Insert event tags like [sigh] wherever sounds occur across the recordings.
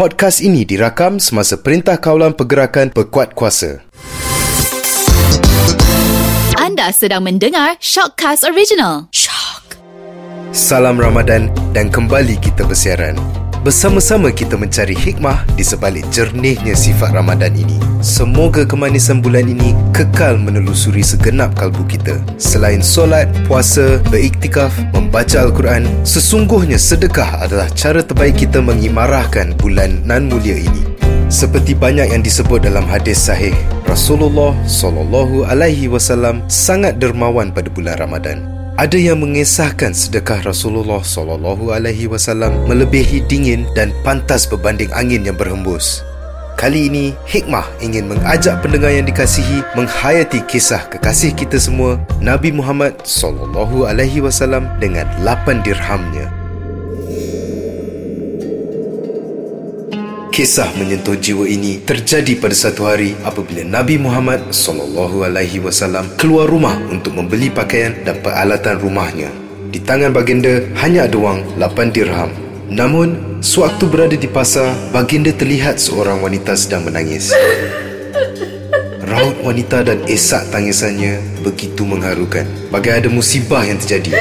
Podcast ini dirakam semasa Perintah Kawalan Pergerakan Pekuat Kuasa. Anda sedang mendengar Shockcast Original. Shock. Salam Ramadan dan kembali kita bersiaran. Bersama-sama kita mencari hikmah di sebalik jernihnya sifat Ramadan ini. Semoga kemanisan bulan ini kekal menelusuri segenap kalbu kita. Selain solat, puasa, beriktikaf, membaca Al-Quran, sesungguhnya sedekah adalah cara terbaik kita mengimarahkan bulan nan mulia ini. Seperti banyak yang disebut dalam hadis sahih, Rasulullah sallallahu alaihi wasallam sangat dermawan pada bulan Ramadan. Ada yang mengesahkan sedekah Rasulullah sallallahu alaihi wasallam melebihi dingin dan pantas berbanding angin yang berhembus. Kali ini, Hikmah ingin mengajak pendengar yang dikasihi menghayati kisah kekasih kita semua, Nabi Muhammad sallallahu alaihi wasallam dengan 8 dirhamnya. Kisah menyentuh jiwa ini terjadi pada satu hari apabila Nabi Muhammad sallallahu alaihi wasallam keluar rumah untuk membeli pakaian dan peralatan rumahnya. Di tangan baginda hanya ada wang 8 dirham. Namun, sewaktu berada di pasar, baginda terlihat seorang wanita sedang menangis. Raut wanita dan esak tangisannya begitu mengharukan. Bagai ada musibah yang terjadi.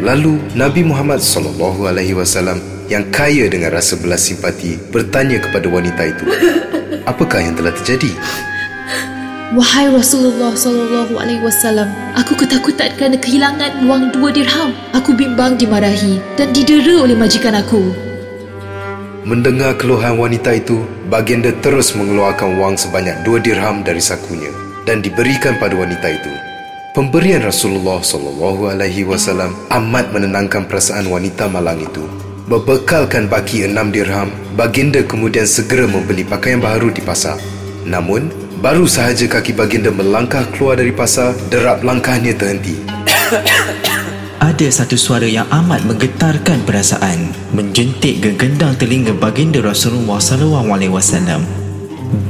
Lalu Nabi Muhammad sallallahu alaihi wasallam yang kaya dengan rasa belas simpati bertanya kepada wanita itu, [laughs] "Apakah yang telah terjadi?" Wahai Rasulullah sallallahu alaihi wasallam, aku ketakutan kerana kehilangan wang dua dirham. Aku bimbang dimarahi dan didera oleh majikan aku. Mendengar keluhan wanita itu, baginda terus mengeluarkan wang sebanyak dua dirham dari sakunya dan diberikan pada wanita itu. Pemberian Rasulullah sallallahu alaihi wasallam amat menenangkan perasaan wanita malang itu. Berbekalkan baki enam dirham, baginda kemudian segera membeli pakaian baru di pasar. Namun, baru sahaja kaki baginda melangkah keluar dari pasar, derap langkahnya terhenti. [coughs] Ada satu suara yang amat menggetarkan perasaan, menjentik gegendang telinga baginda Rasulullah sallallahu alaihi wasallam.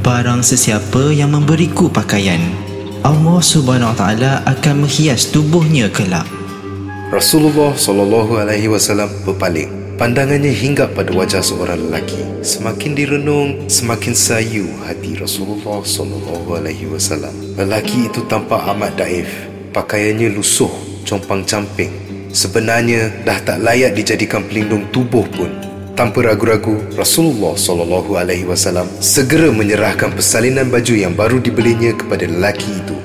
Barang sesiapa yang memberiku pakaian, Allah Subhanahu wa taala akan menghias tubuhnya kelak. Rasulullah sallallahu alaihi wasallam berpaling. Pandangannya hinggap pada wajah seorang lelaki. Semakin direnung, semakin sayu hati Rasulullah sallallahu alaihi wasallam. Lelaki itu tampak amat daif. Pakaiannya lusuh, compang-camping. Sebenarnya dah tak layak dijadikan pelindung tubuh pun. Tanpa ragu-ragu, Rasulullah sallallahu alaihi wasallam segera menyerahkan persalinan baju yang baru dibelinya kepada lelaki itu.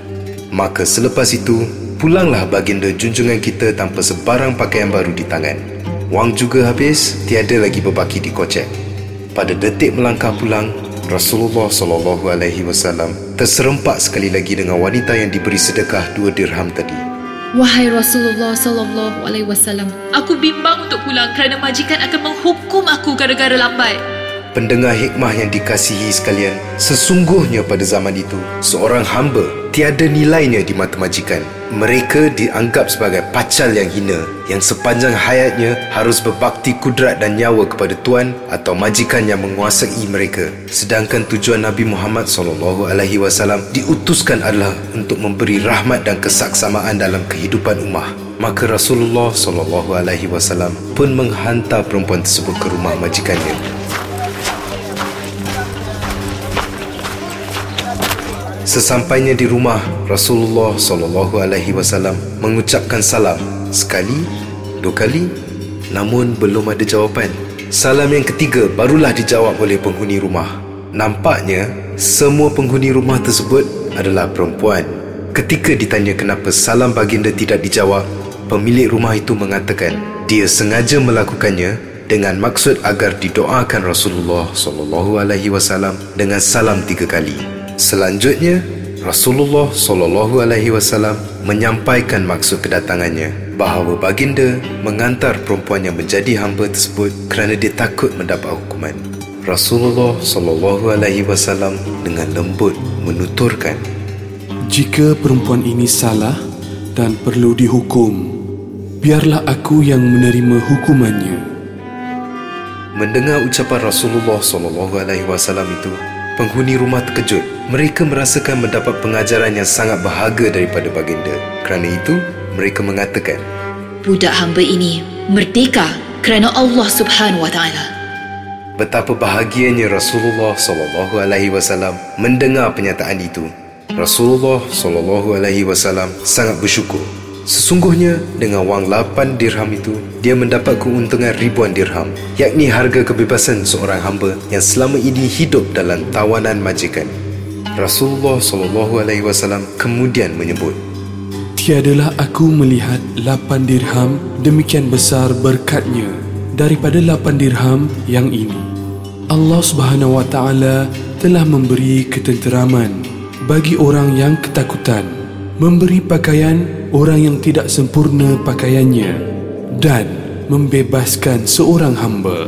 Maka selepas itu, pulanglah baginda junjungan kita tanpa sebarang pakaian baru di tangan. Wang juga habis, tiada lagi berbaki di kocek. Pada detik melangkah pulang, Rasulullah sallallahu alaihi wasallam terserempak sekali lagi dengan wanita yang diberi sedekah dua dirham tadi. Wahai Rasulullah sallallahu alaihi wasallam, aku bimbang untuk pulang kerana majikan akan menghukum aku gara-gara lambat. Pendengar hikmah yang dikasihi sekalian, sesungguhnya pada zaman itu, seorang hamba tiada nilainya di mata majikan. Mereka dianggap sebagai pacal yang hina yang sepanjang hayatnya harus berbakti kudrat dan nyawa kepada tuan atau majikan yang menguasai mereka. Sedangkan tujuan Nabi Muhammad sallallahu alaihi wasallam diutuskan adalah untuk memberi rahmat dan kesaksamaan dalam kehidupan ummah. Maka Rasulullah sallallahu alaihi wasallam pun menghantar perempuan tersebut ke rumah majikannya. Sesampainya di rumah, Rasulullah sallallahu alaihi wasallam mengucapkan salam sekali, dua kali, namun belum ada jawapan. Salam yang ketiga barulah dijawab oleh penghuni rumah. Nampaknya semua penghuni rumah tersebut adalah perempuan. Ketika ditanya kenapa salam baginda tidak dijawab, pemilik rumah itu mengatakan dia sengaja melakukannya dengan maksud agar didoakan Rasulullah sallallahu alaihi wasallam dengan salam tiga kali. Selanjutnya, Rasulullah sallallahu alaihi wasallam menyampaikan maksud kedatangannya bahawa baginda mengantar perempuan yang menjadi hamba tersebut kerana dia takut mendapat hukuman. Rasulullah sallallahu alaihi wasallam dengan lembut menuturkan, "Jika perempuan ini salah dan perlu dihukum, biarlah aku yang menerima hukumannya." Mendengar ucapan Rasulullah sallallahu alaihi wasallam itu, penghuni rumah terkejut mereka merasakan mendapat pengajaran yang sangat berharga daripada baginda. Kerana itu, mereka mengatakan, Budak hamba ini merdeka kerana Allah Subhanahu Wa Taala. Betapa bahagianya Rasulullah sallallahu alaihi wasallam mendengar pernyataan itu. Rasulullah sallallahu alaihi wasallam sangat bersyukur. Sesungguhnya dengan wang 8 dirham itu dia mendapat keuntungan ribuan dirham yakni harga kebebasan seorang hamba yang selama ini hidup dalam tawanan majikan. Rasulullah sallallahu alaihi wasallam kemudian menyebut Tiadalah aku melihat 8 dirham demikian besar berkatnya daripada 8 dirham yang ini. Allah Subhanahu wa taala telah memberi ketenteraman bagi orang yang ketakutan, memberi pakaian orang yang tidak sempurna pakaiannya dan membebaskan seorang hamba.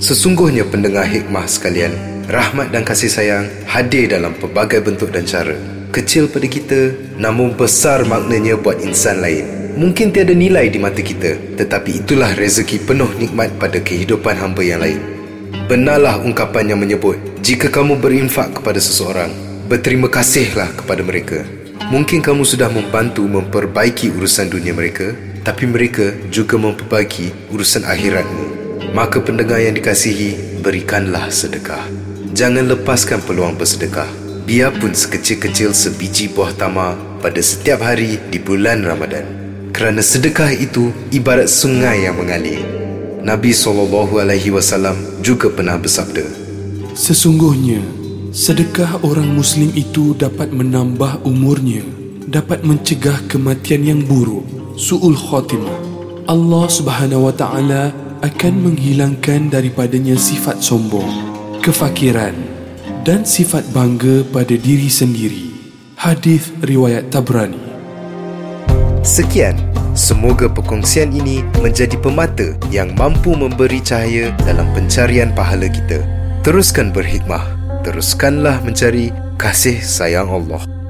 Sesungguhnya pendengar hikmah sekalian, rahmat dan kasih sayang hadir dalam pelbagai bentuk dan cara. Kecil pada kita, namun besar maknanya buat insan lain. Mungkin tiada nilai di mata kita Tetapi itulah rezeki penuh nikmat pada kehidupan hamba yang lain Benarlah ungkapan yang menyebut Jika kamu berinfak kepada seseorang Berterima kasihlah kepada mereka Mungkin kamu sudah membantu memperbaiki urusan dunia mereka Tapi mereka juga memperbaiki urusan akhiratmu. Maka pendengar yang dikasihi Berikanlah sedekah. Jangan lepaskan peluang bersedekah. Biarpun sekecil-kecil sebiji buah tamar Pada setiap hari di bulan Ramadan. Kerana sedekah itu ibarat sungai yang mengalir. Nabi SAW juga pernah bersabda, Sesungguhnya, sedekah orang Muslim itu dapat menambah umurnya, dapat mencegah kematian yang buruk, su'ul khatimah. Allah Subhanahu Wa Taala akan menghilangkan daripadanya sifat sombong, kefakiran dan sifat bangga pada diri sendiri. Hadis riwayat Tabrani. Sekian, semoga perkongsian ini menjadi pemata yang mampu memberi cahaya dalam pencarian pahala kita. Teruskan berhikmah, teruskanlah mencari kasih sayang Allah.